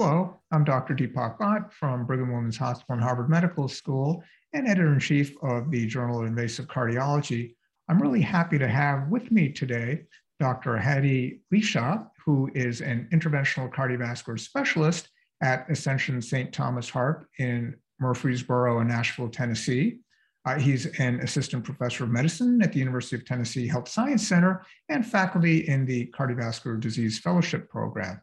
Hello, I'm Dr. Deepak Bhatt from Brigham Women's Hospital and Harvard Medical School and editor in chief of the Journal of Invasive Cardiology. I'm really happy to have with me today Dr. Hady Lichaa, who is an interventional cardiovascular specialist at Ascension St. Thomas Heart in Murfreesboro and Nashville, Tennessee. Uh, he's an assistant professor of medicine at the University of Tennessee Health Science Center and faculty in the Cardiovascular Disease Fellowship Program.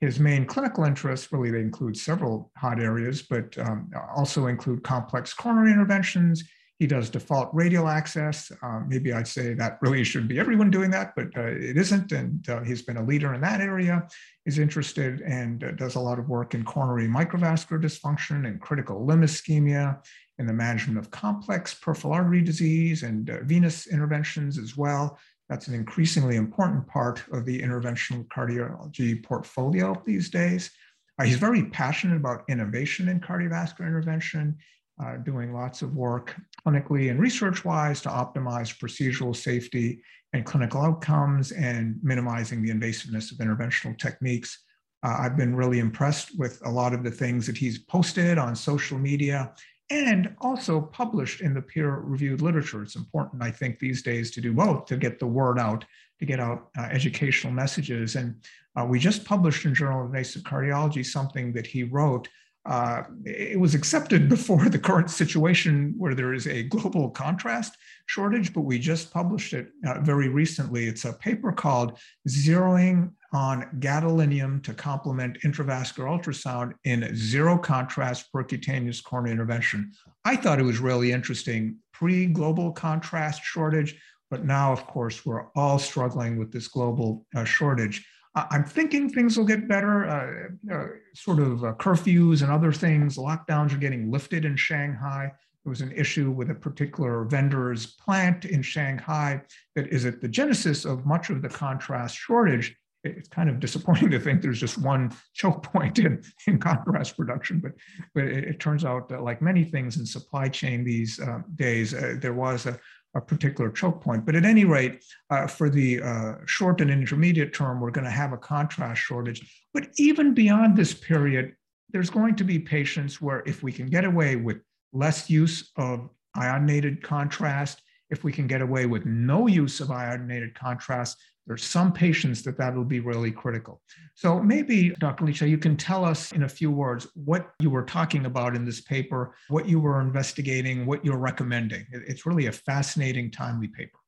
His main clinical interests really they include several hot areas, but um, also include complex coronary interventions. He does default radial access. Um, maybe I'd say that really should be everyone doing that, but uh, it isn't. And uh, he's been a leader in that area. Is interested and uh, does a lot of work in coronary microvascular dysfunction and critical limb ischemia, in the management of complex peripheral artery disease and uh, venous interventions as well. That's an increasingly important part of the interventional cardiology portfolio these days. Uh, he's very passionate about innovation in cardiovascular intervention, uh, doing lots of work clinically and research wise to optimize procedural safety and clinical outcomes and minimizing the invasiveness of interventional techniques. Uh, I've been really impressed with a lot of the things that he's posted on social media and also published in the peer reviewed literature. It's important, I think, these days to do both to get the word out, to get out uh, educational messages. And uh, we just published in Journal of Invasive Cardiology something that he wrote. Uh, it was accepted before the current situation where there is a global contrast shortage, but we just published it uh, very recently. It's a paper called Zeroing on gadolinium to complement intravascular ultrasound in zero contrast percutaneous coronary intervention. I thought it was really interesting pre global contrast shortage, but now, of course, we're all struggling with this global uh, shortage. I'm thinking things will get better. Uh, uh, sort of uh, curfews and other things, lockdowns are getting lifted in Shanghai. There was an issue with a particular vendor's plant in Shanghai that is at the genesis of much of the contrast shortage it's kind of disappointing to think there's just one choke point in, in contrast production, but, but it, it turns out that like many things in supply chain these uh, days, uh, there was a, a particular choke point. But at any rate, uh, for the uh, short and intermediate term, we're going to have a contrast shortage. But even beyond this period, there's going to be patients where if we can get away with less use of iodinated contrast, if we can get away with no use of iodinated contrast, there's some patients that that will be really critical. So maybe, Dr. Lichaa, you can tell us in a few words what you were talking about in this paper, what you were investigating, what you're recommending. It's really a fascinating, timely paper.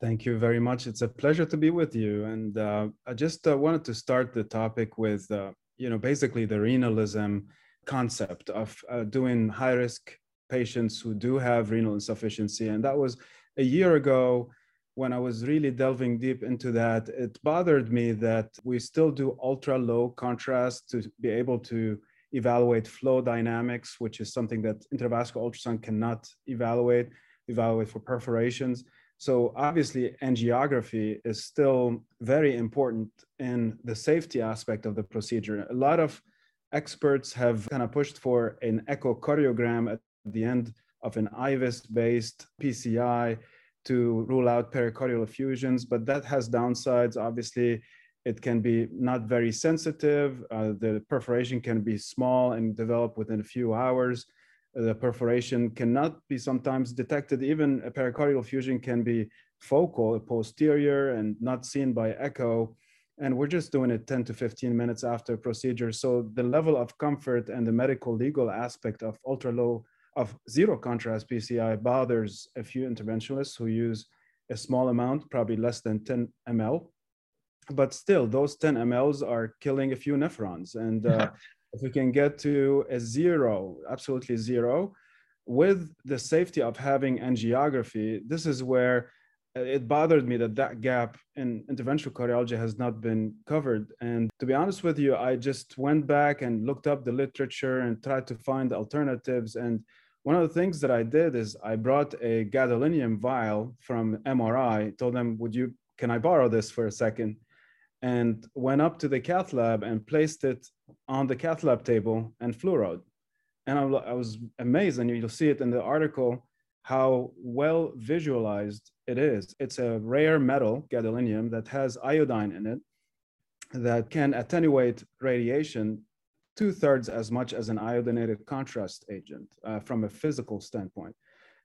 Thank you very much. It's a pleasure to be with you. And uh, I just uh, wanted to start the topic with, uh, you know, basically the renalism concept of uh, doing high risk patients who do have renal insufficiency. And that was a year ago when I was really delving deep into that, it bothered me that we still do ultra low contrast to be able to evaluate flow dynamics, which is something that intravascular ultrasound cannot evaluate, evaluate for perforations. So obviously angiography is still very important in the safety aspect of the procedure. A lot of experts have kind of pushed for an echocardiogram at the end of an IVUS-based PCI to rule out pericardial effusions, but that has downsides. Obviously, it can be not very sensitive. Uh, the perforation can be small and develop within a few hours. The perforation cannot be sometimes detected. Even a pericardial effusion can be focal, posterior, and not seen by echo. And we're just doing it 10 to 15 minutes after procedure. So the level of comfort and the medical legal aspect of ultra low of zero contrast PCI bothers a few interventionalists who use a small amount, probably less than 10 ml. But still, those 10 mLs are killing a few nephrons. And uh, if we can get to a zero, absolutely zero, with the safety of having angiography, this is where uh, it bothered me that that gap in interventional cardiology has not been covered. And to be honest with you, I just went back and looked up the literature and tried to find alternatives. And one of the things that I did is I brought a gadolinium vial from MRI, told them, would you, can I borrow this for a second? And went up to the cath lab and placed it on the cath lab table and fluoroed. And I was amazed, and you'll see it in the article, how well visualized it is. It's a rare metal, gadolinium, that has iodine in it that can attenuate radiation two thirds as much as an iodinated contrast agent uh, from a physical standpoint.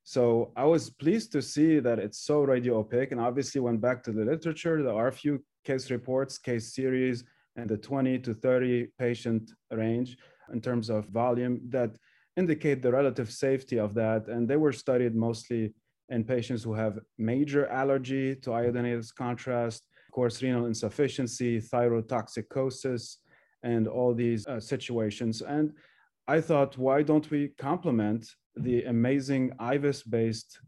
So I was pleased to see that it's so radio opaque and obviously went back to the literature. There are a few case reports, case series, and the 20 to 30 patient range in terms of volume that indicate the relative safety of that. And they were studied mostly in patients who have major allergy to iodinated contrast, course, renal insufficiency, thyrotoxicosis, and all these uh, situations. And I thought, why don't we complement the amazing IVUS based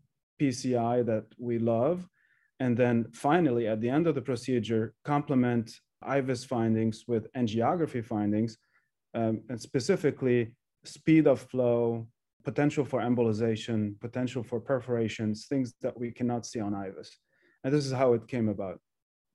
PCI that we love? And then finally, at the end of the procedure, complement IVUS findings with angiography findings, um, and specifically speed of flow, potential for embolization, potential for perforations, things that we cannot see on IVUS. And this is how it came about.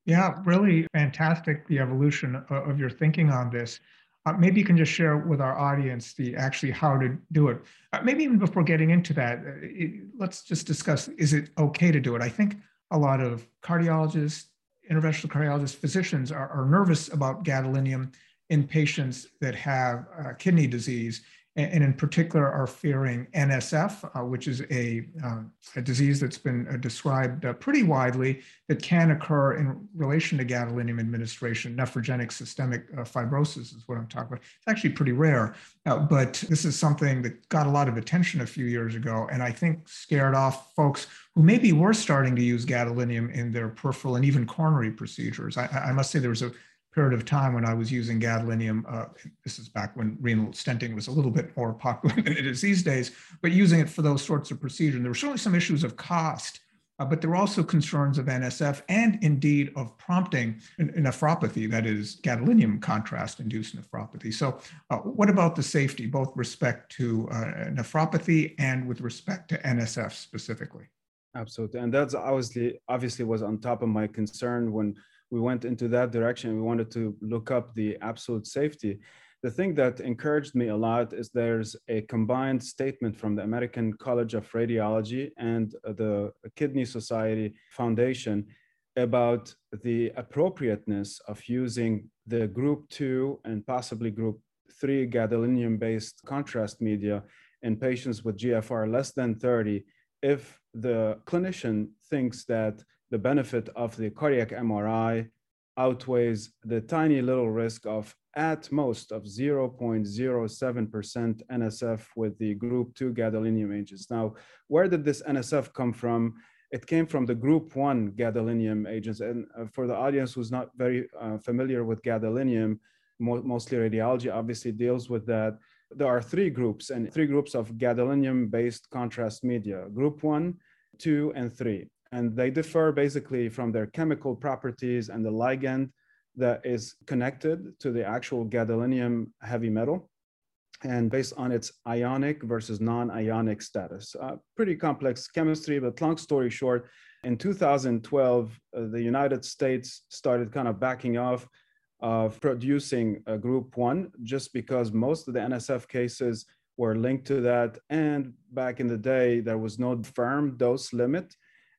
Yeah, really fantastic the evolution of your thinking on this. Uh, maybe you can just share with our audience the actually how to do it. Uh, maybe even before getting into that, uh, it, let's just discuss is it okay to do it? I think a lot of cardiologists, interventional cardiologists, physicians are, are nervous about gadolinium in patients that have uh, kidney disease and in particular are fearing NSF, uh, which is a, uh, a, disease that's been uh, described uh, pretty widely that can occur in relation to gadolinium administration. Nephrogenic systemic uh, fibrosis is what I'm talking about. It's actually pretty rare, uh, but this is something that got a lot of attention a few years ago, and I think scared off folks who maybe were starting to use gadolinium in their peripheral and even coronary procedures. I, I must say there was a period of time when I was using gadolinium. Uh, this is back when renal stenting was a little bit more popular than it is these days, but using it for those sorts of procedures. And There were certainly some issues of cost, uh, but there were also concerns of NSF and indeed of prompting nephropathy, that is gadolinium contrast induced nephropathy. So uh, what about the safety, both respect to uh, nephropathy and with respect to NSF specifically? Absolutely. And that's obviously, obviously was on top of my concern when we went into that direction. We wanted to look up the absolute safety. The thing that encouraged me a lot is there's a combined statement from the American College of Radiology and uh, the Kidney Society Foundation about the appropriateness of using the group two and possibly group three gadolinium based contrast media in patients with GFR less than 30 if the clinician thinks that the benefit of the cardiac MRI outweighs the tiny little risk of at most of 0.07% NSF with the group 2 gadolinium agents. Now, where did this NSF come from? It came from the group 1 gadolinium agents. And uh, for the audience who's not very uh, familiar with gadolinium, mo mostly radiology obviously deals with that. There are three groups and three groups of gadolinium based contrast media, group 1, 2, and 3 and they differ basically from their chemical properties and the ligand that is connected to the actual gadolinium heavy metal and based on its ionic versus non-ionic status. Uh, pretty complex chemistry, but long story short, in 2012, uh, the United States started kind of backing off of producing a group one just because most of the NSF cases were linked to that. And back in the day, there was no firm dose limit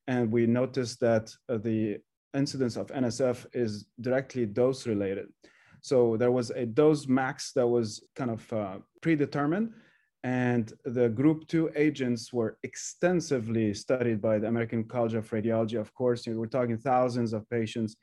and we noticed that uh, the incidence of NSF is directly dose related. So there was a dose max that was kind of uh, predetermined, and the group two agents were extensively studied by the American College of Radiology. Of course, you know, we're talking thousands of patients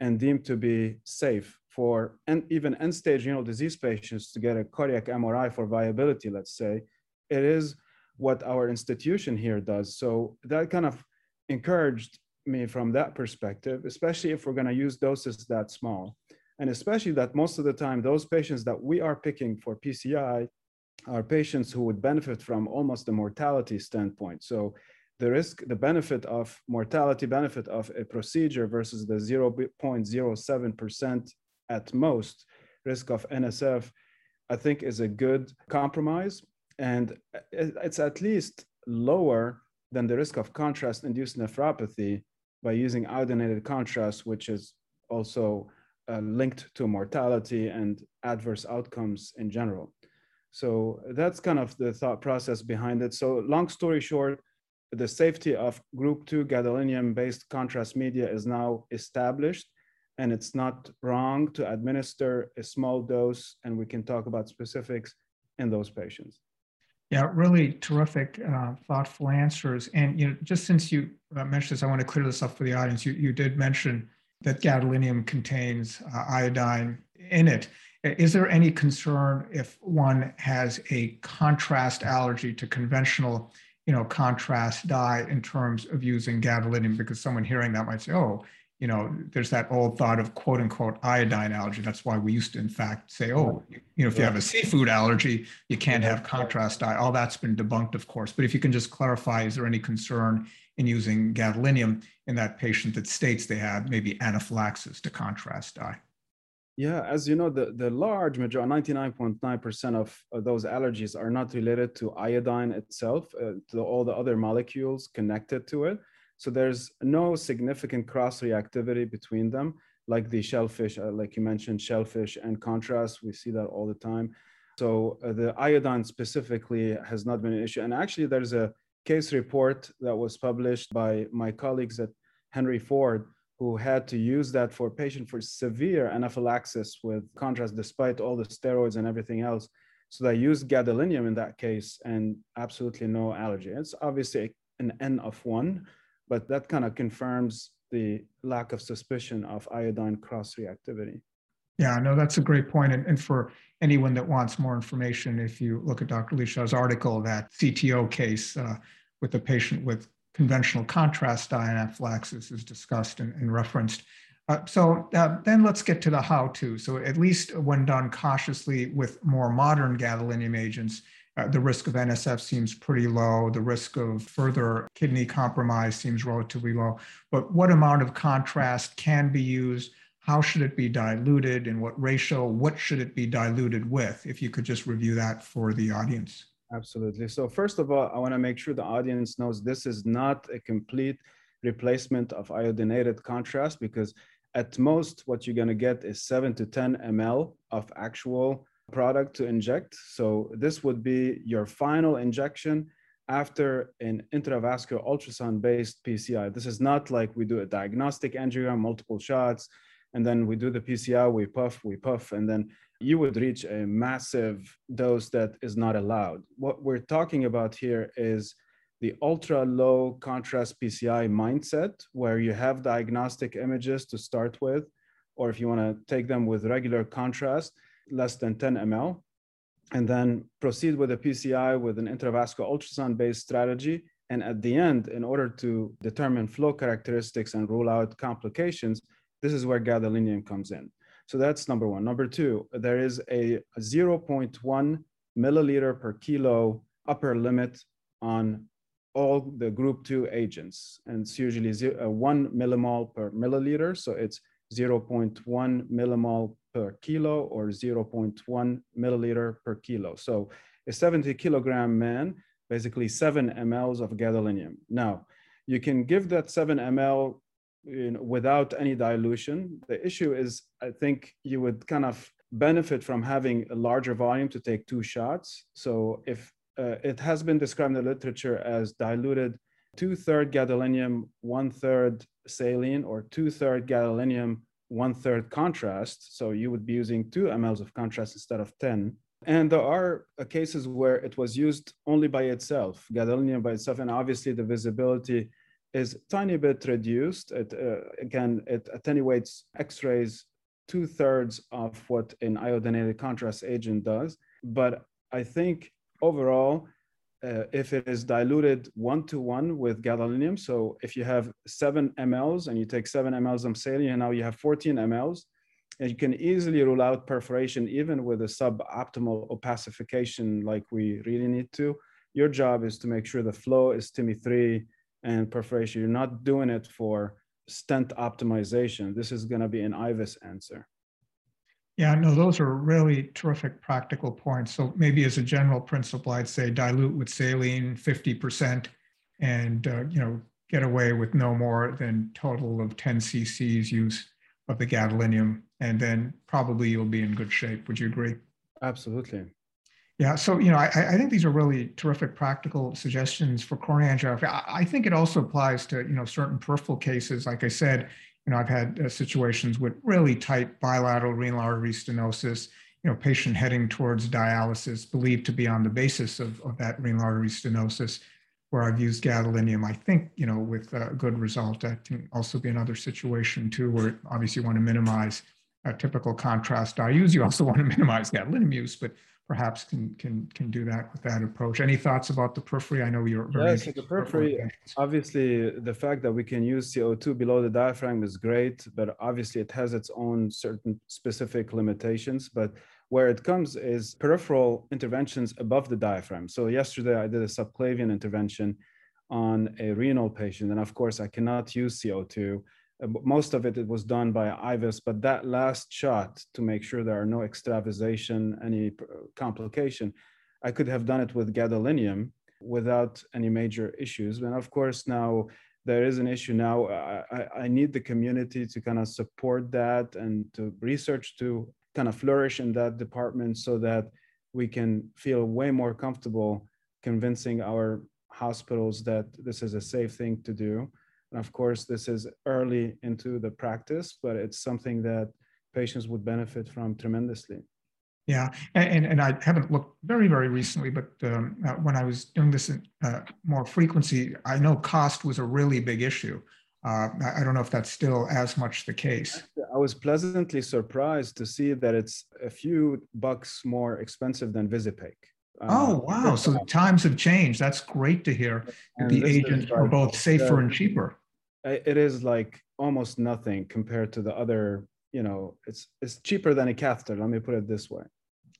and deemed to be safe for even end stage renal disease patients to get a cardiac MRI for viability, let's say. It is what our institution here does. So that kind of encouraged me from that perspective, especially if we're going to use doses that small. And especially that most of the time, those patients that we are picking for PCI are patients who would benefit from almost a mortality standpoint. So the risk, the benefit of mortality benefit of a procedure versus the 0.07% at most risk of NSF, I think is a good compromise. And it's at least lower than the risk of contrast-induced nephropathy by using iodinated contrast, which is also uh, linked to mortality and adverse outcomes in general. So that's kind of the thought process behind it. So long story short, the safety of group two gadolinium-based contrast media is now established and it's not wrong to administer a small dose, and we can talk about specifics in those patients. Yeah, really terrific, uh, thoughtful answers. And you know, just since you uh, mentioned this, I want to clear this up for the audience. You, you did mention that gadolinium contains uh, iodine in it. Is there any concern if one has a contrast allergy to conventional, you know, contrast dye in terms of using gadolinium? Because someone hearing that might say, "Oh, you know, there's that old thought of quote unquote iodine allergy. That's why we used to, in fact, say, oh, you know, if you have a seafood allergy, you can't have contrast dye. All that's been debunked, of course. But if you can just clarify, is there any concern in using gadolinium in that patient that states they have maybe anaphylaxis to contrast dye? Yeah, as you know, the, the large majority, 99.9% of, of those allergies are not related to iodine itself, uh, to all the other molecules connected to it. So there's no significant cross reactivity between them, like the shellfish, uh, like you mentioned, shellfish and contrast. We see that all the time. So uh, the iodine specifically has not been an issue. And actually, there's a case report that was published by my colleagues at Henry Ford who had to use that for a patient for severe anaphylaxis with contrast despite all the steroids and everything else. So they used gadolinium in that case and absolutely no allergy. It's obviously an N of one, but that kind of confirms the lack of suspicion of iodine cross reactivity. Yeah, no, that's a great point. And, and for anyone that wants more information, if you look at Dr. Lichaa's article, that CTO case uh, with a patient with conventional contrast dye anaphylaxis is discussed and, and referenced. Uh, so uh, then let's get to the how to. So at least when done cautiously with more modern gadolinium agents, uh, the risk of NSF seems pretty low. The risk of further kidney compromise seems relatively low. But what amount of contrast can be used? How should it be diluted? In what ratio? What should it be diluted with? If you could just review that for the audience. Absolutely. So, first of all, I want to make sure the audience knows this is not a complete replacement of iodinated contrast because at most what you're going to get is 7 to 10 ml of actual product to inject. So this would be your final injection after an intravascular ultrasound-based PCI. This is not like we do a diagnostic angiogram, multiple shots, and then we do the PCI, we puff, we puff, and then you would reach a massive dose that is not allowed. What we're talking about here is the ultra low contrast PCI mindset, where you have diagnostic images to start with, or if you want to take them with regular contrast, less than 10 ml, and then proceed with a PCI with an intravascular ultrasound based strategy. And at the end, in order to determine flow characteristics and rule out complications, this is where gadolinium comes in. So that's number one. Number two, there is a 0.1 milliliter per kilo upper limit on all the group two agents. And it's usually zero, uh, one millimole per milliliter. So it's 0.1 millimole per kilo or 0.1 milliliter per kilo. So a 70 kilogram man, basically seven mLs of gadolinium. Now, you can give that seven ml without any dilution. The issue is, I think you would kind of benefit from having a larger volume to take two shots. So if uh, it has been described in the literature as diluted two-third gadolinium, one-third saline, or two-third gadolinium, one-third contrast. So you would be using two mLs of contrast instead of 10. And there are uh, cases where it was used only by itself, gadolinium by itself, and obviously the visibility is tiny bit reduced. It, uh, again, it attenuates X-rays two-thirds of what an iodinated contrast agent does. But I think overall, uh, if it is diluted one-to-one with gadolinium, so if you have seven mLs and you take seven mLs of saline, and now you have 14 mLs, and you can easily rule out perforation even with a suboptimal opacification like we really need to. Your job is to make sure the flow is TIMI 3 and perforation. You're not doing it for stent optimization. This is going to be an IVUS answer. Yeah, no, those are really terrific practical points. So maybe as a general principle, I'd say dilute with saline 50% and, uh, you know, get away with no more than total of 10 cc's use of the gadolinium. And then probably you'll be in good shape. Would you agree? Absolutely. Yeah, so you know, I, I, think these are really terrific practical suggestions for coronary angiography. I, I, think it also applies to you know certain peripheral cases. Like I said, You know, I've had uh, situations with really tight bilateral renal artery stenosis, you know, patient heading towards dialysis, believed to be on the basis of, of that renal artery stenosis, where I've used gadolinium. I think, you know, with a good result. That can also be another situation too, where obviously you want to minimize a typical contrast dye use. You also want to minimize gadolinium use, but perhaps can can can do that with that approach. Any thoughts about the periphery? I know you're very yes, the periphery. Obviously, the fact that we can use CO2 below the diaphragm is great, but obviously it has its own certain specific limitations. But where it comes is peripheral interventions above the diaphragm. So yesterday I did a subclavian intervention on a renal patient, and of course I cannot use CO2 uh, Uh, most of it, it was done by IVUS, but that last shot to make sure there are no extravasation, any uh, complication, I could have done it with gadolinium without any major issues. And of course, now there is an issue now. I, I need the community to kind of support that and to research to kind of flourish in that department so that we can feel way more comfortable convincing our hospitals that this is a safe thing to do and of course, this is early into the practice, but it's something that patients would benefit from tremendously. Yeah, and, and I haven't looked very, very recently, but um, uh, when I was doing this in uh, more frequency, I know cost was a really big issue. Uh, I don't know if that's still as much the case. I was pleasantly surprised to see that it's a few bucks more expensive than Visipaque. Um, oh, wow. So times have changed. That's great to hear. the agents are both safer and cheaper it is like almost nothing compared to the other you know it's it's cheaper than a catheter. Let me put it this way.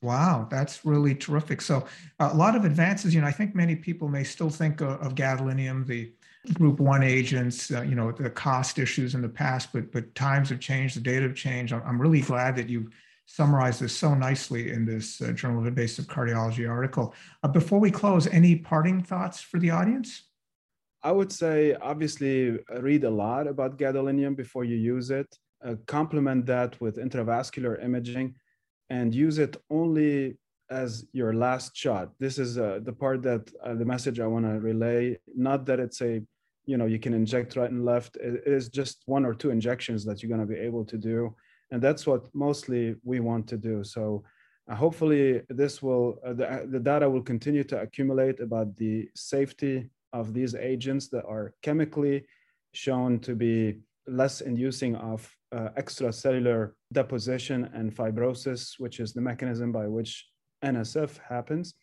Wow that's really terrific. So a lot of advances you know i think many people may still think of, of gadolinium the group one agents uh, you know the cost issues in the past but but times have changed the data have changed. I'm really glad that you summarized this so nicely in this uh, journal of invasive cardiology article. Uh, before we close any parting thoughts for the audience I would say obviously read a lot about gadolinium before you use it. Uh, complement that with intravascular imaging and use it only as your last shot. This is uh, the part that uh, the message I want to relay. Not that it's a, you know, you can inject right and left. It is just one or two injections that you're going to be able to do. And that's what mostly we want to do. So uh, hopefully this will, uh, the, the data will continue to accumulate about the safety of these agents that are chemically shown to be less inducing of uh, extracellular deposition and fibrosis, which is the mechanism by which NSF happens.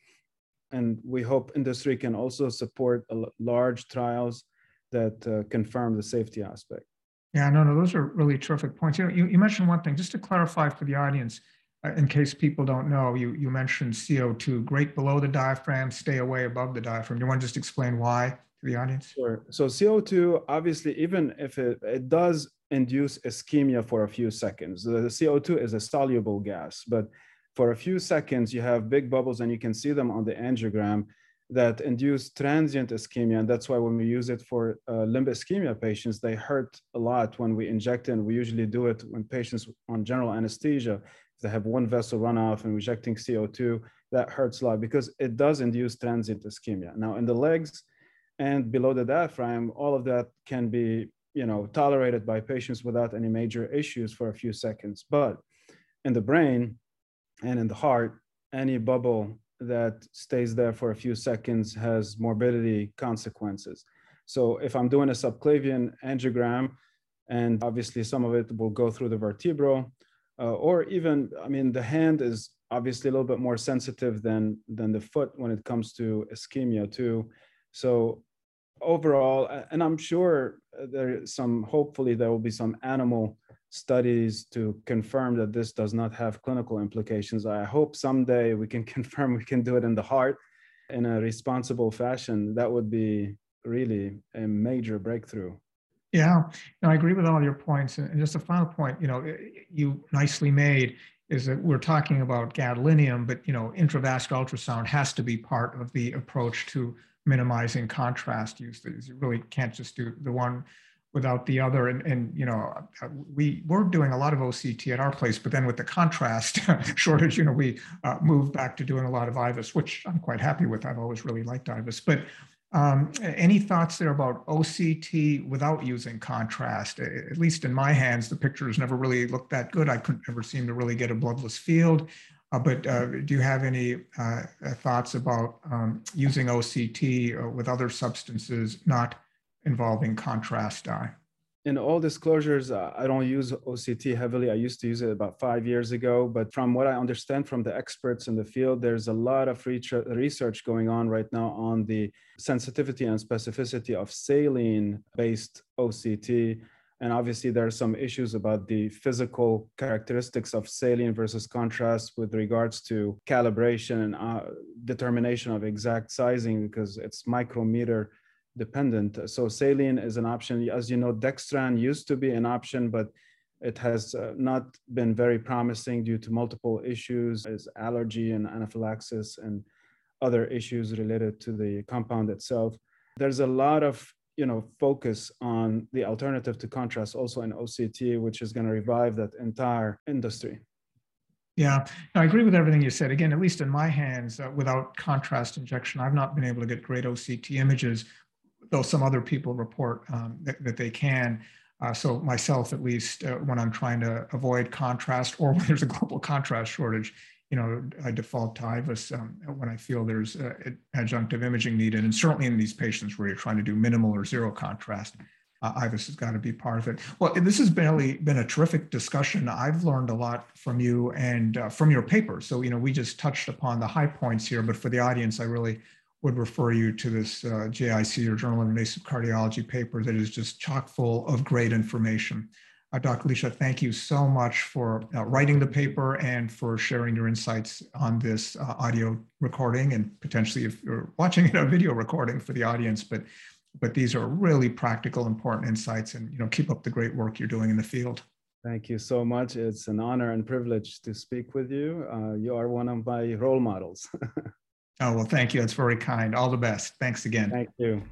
And we hope industry can also support large trials that uh, confirm the safety aspect. Yeah, no, no, those are really terrific points. You know, you, you mentioned one thing, just to clarify for the audience, in case people don't know, you, you mentioned CO2, great below the diaphragm, stay away above the diaphragm. Do you want to just explain why to the audience? Sure. So CO2, obviously, even if it, it does induce ischemia for a few seconds, the, the CO2 is a soluble gas, but for a few seconds, you have big bubbles and you can see them on the angiogram that induce transient ischemia. And that's why when we use it for uh, limb ischemia patients, they hurt a lot when we inject it. And we usually do it when patients on general anesthesia they have one vessel runoff and rejecting CO2, that hurts a lot because it does induce transient ischemia. Now in the legs and below the diaphragm, all of that can be you know, tolerated by patients without any major issues for a few seconds. But in the brain and in the heart, any bubble that stays there for a few seconds has morbidity consequences. So if I'm doing a subclavian angiogram, and obviously some of it will go through the vertebral, uh, or even i mean the hand is obviously a little bit more sensitive than than the foot when it comes to ischemia too. So overall and i'm sure there some hopefully there will be some animal studies to confirm that this does not have clinical implications. I hope someday we can confirm we can do it in the heart in a responsible fashion. That would be really a major breakthrough yeah, no, I agree with all your points. And just a final point, you know, you nicely made is that we're talking about gadolinium, but you know, intravascular ultrasound has to be part of the approach to minimizing contrast use. You really can't just do the one without the other. And, and you know, we were doing a lot of OCT at our place, but then with the contrast shortage, you know, we uh, moved back to doing a lot of IVUS, which I'm quite happy with. I've always really liked IVUS. But Um, any thoughts there about OCT without using contrast? At least in my hands, the pictures never really looked that good. I couldn't ever seem to really get a bloodless field. Uh, but uh, do you have any uh, thoughts about um, using OCT uh, with other substances not involving contrast dye? In all disclosures, uh, I don't use OCT heavily. I used to use it about five years ago. But from what I understand from the experts in the field, there's a lot of research going on right now on the sensitivity and specificity of saline based OCT. And obviously, there are some issues about the physical characteristics of saline versus contrast with regards to calibration and uh, determination of exact sizing because it's micrometer dependent. So saline is an option. As you know, dextran used to be an option, but it has uh, not been very promising due to multiple issues as allergy and anaphylaxis and other issues related to the compound itself. There's a lot of you know focus on the alternative to contrast also in OCT, which is going to revive that entire industry. Yeah, I agree with everything you said. Again, at least in my hands, uh, without contrast injection, I've not been able to get great OCT images though some other people report um, that, that, they can. Uh, so myself, at least, uh, when I'm trying to avoid contrast or when there's a global contrast shortage, you know, I default to IVUS um, when I feel there's uh, adjunctive imaging needed. And certainly in these patients where you're trying to do minimal or zero contrast, uh, IVUS has got to be part of it. Well, this has been, really been a terrific discussion. I've learned a lot from you and uh, from your paper. So, you know, we just touched upon the high points here, but for the audience, I really would refer you to this uh, JIC or Journal of Invasive Cardiology paper that is just chock full of great information. Uh, Dr. Lichaa, thank you so much for uh, writing the paper and for sharing your insights on this uh, audio recording and potentially if you're watching it a video recording for the audience, but but these are really practical, important insights and you know keep up the great work you're doing in the field. Thank you so much. It's an honor and privilege to speak with you. Uh, you are one of my role models. Oh, well, thank you. That's very kind. All the best. Thanks again. Thank you.